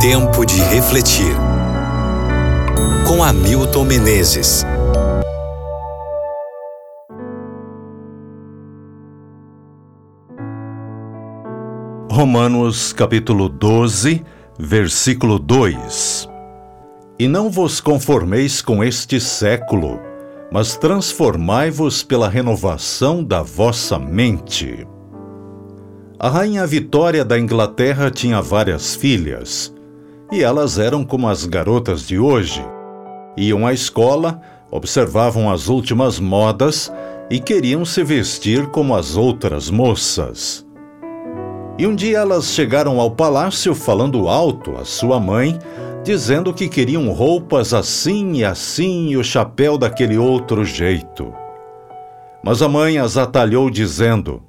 Tempo de refletir. Com Hamilton Menezes. Romanos capítulo 12, versículo 2. E não vos conformeis com este século, mas transformai-vos pela renovação da vossa mente. A rainha Vitória da Inglaterra tinha várias filhas, e elas eram como as garotas de hoje. Iam à escola, observavam as últimas modas e queriam se vestir como as outras moças. E um dia elas chegaram ao palácio falando alto à sua mãe, dizendo que queriam roupas assim e assim e o chapéu daquele outro jeito. Mas a mãe as atalhou, dizendo: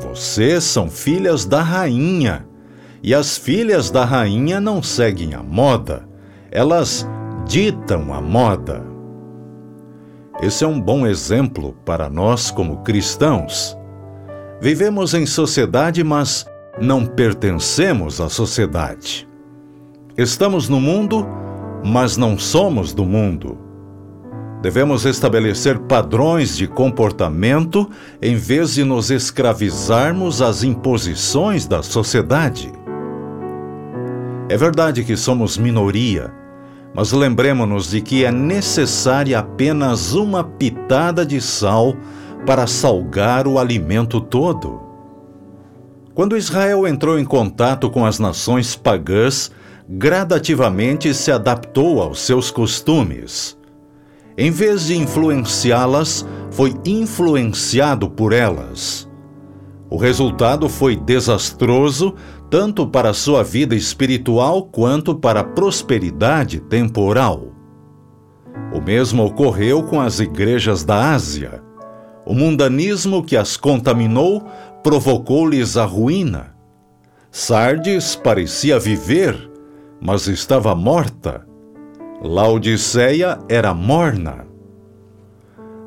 Vocês são filhas da rainha, e as filhas da rainha não seguem a moda, elas ditam a moda. Esse é um bom exemplo para nós como cristãos. Vivemos em sociedade, mas não pertencemos à sociedade. Estamos no mundo, mas não somos do mundo. Devemos estabelecer padrões de comportamento em vez de nos escravizarmos às imposições da sociedade. É verdade que somos minoria, mas lembremos-nos de que é necessária apenas uma pitada de sal para salgar o alimento todo. Quando Israel entrou em contato com as nações pagãs, gradativamente se adaptou aos seus costumes. Em vez de influenciá-las, foi influenciado por elas. O resultado foi desastroso tanto para sua vida espiritual quanto para a prosperidade temporal. O mesmo ocorreu com as igrejas da Ásia. O mundanismo que as contaminou provocou-lhes a ruína. Sardes parecia viver, mas estava morta. Laodiceia era morna.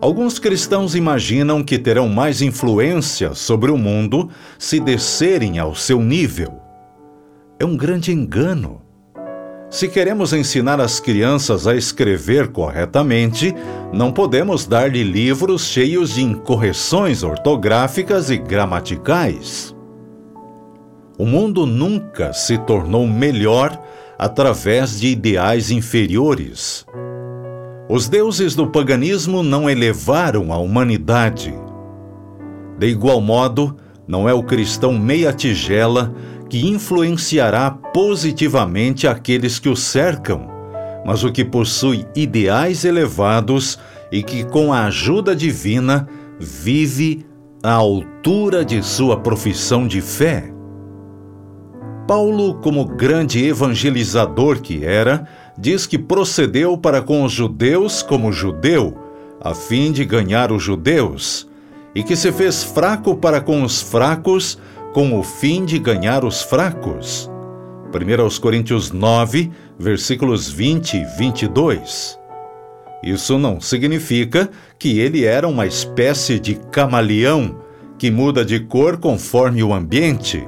Alguns cristãos imaginam que terão mais influência sobre o mundo se descerem ao seu nível. É um grande engano. Se queremos ensinar as crianças a escrever corretamente, não podemos dar-lhe livros cheios de incorreções ortográficas e gramaticais. O mundo nunca se tornou melhor através de ideais inferiores. Os deuses do paganismo não elevaram a humanidade. De igual modo, não é o cristão meia-tigela que influenciará positivamente aqueles que o cercam, mas o que possui ideais elevados e que, com a ajuda divina, vive à altura de sua profissão de fé. Paulo, como grande evangelizador que era, diz que procedeu para com os judeus como judeu, a fim de ganhar os judeus, e que se fez fraco para com os fracos, com o fim de ganhar os fracos. 1 Coríntios 9, versículos 20 e 22. Isso não significa que ele era uma espécie de camaleão que muda de cor conforme o ambiente,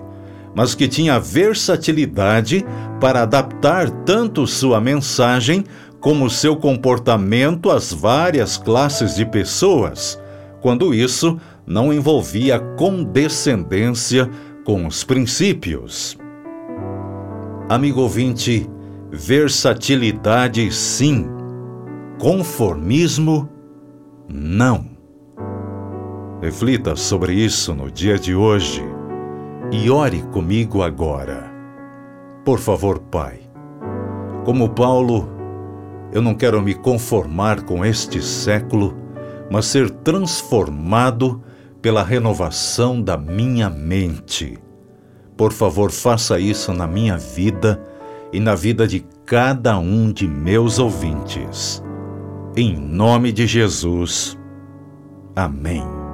mas que tinha versatilidade para adaptar tanto sua mensagem como seu comportamento às várias classes de pessoas, quando isso não envolvia condescendência com os princípios. Amigo ouvinte, versatilidade sim, conformismo não. Reflita sobre isso no dia de hoje e ore comigo agora. Por favor, Pai, como Paulo, eu não quero me conformar com este século, mas ser transformado pela renovação da minha mente. Por favor, faça isso na minha vida e na vida de cada um de meus ouvintes. Em nome de Jesus. Amém.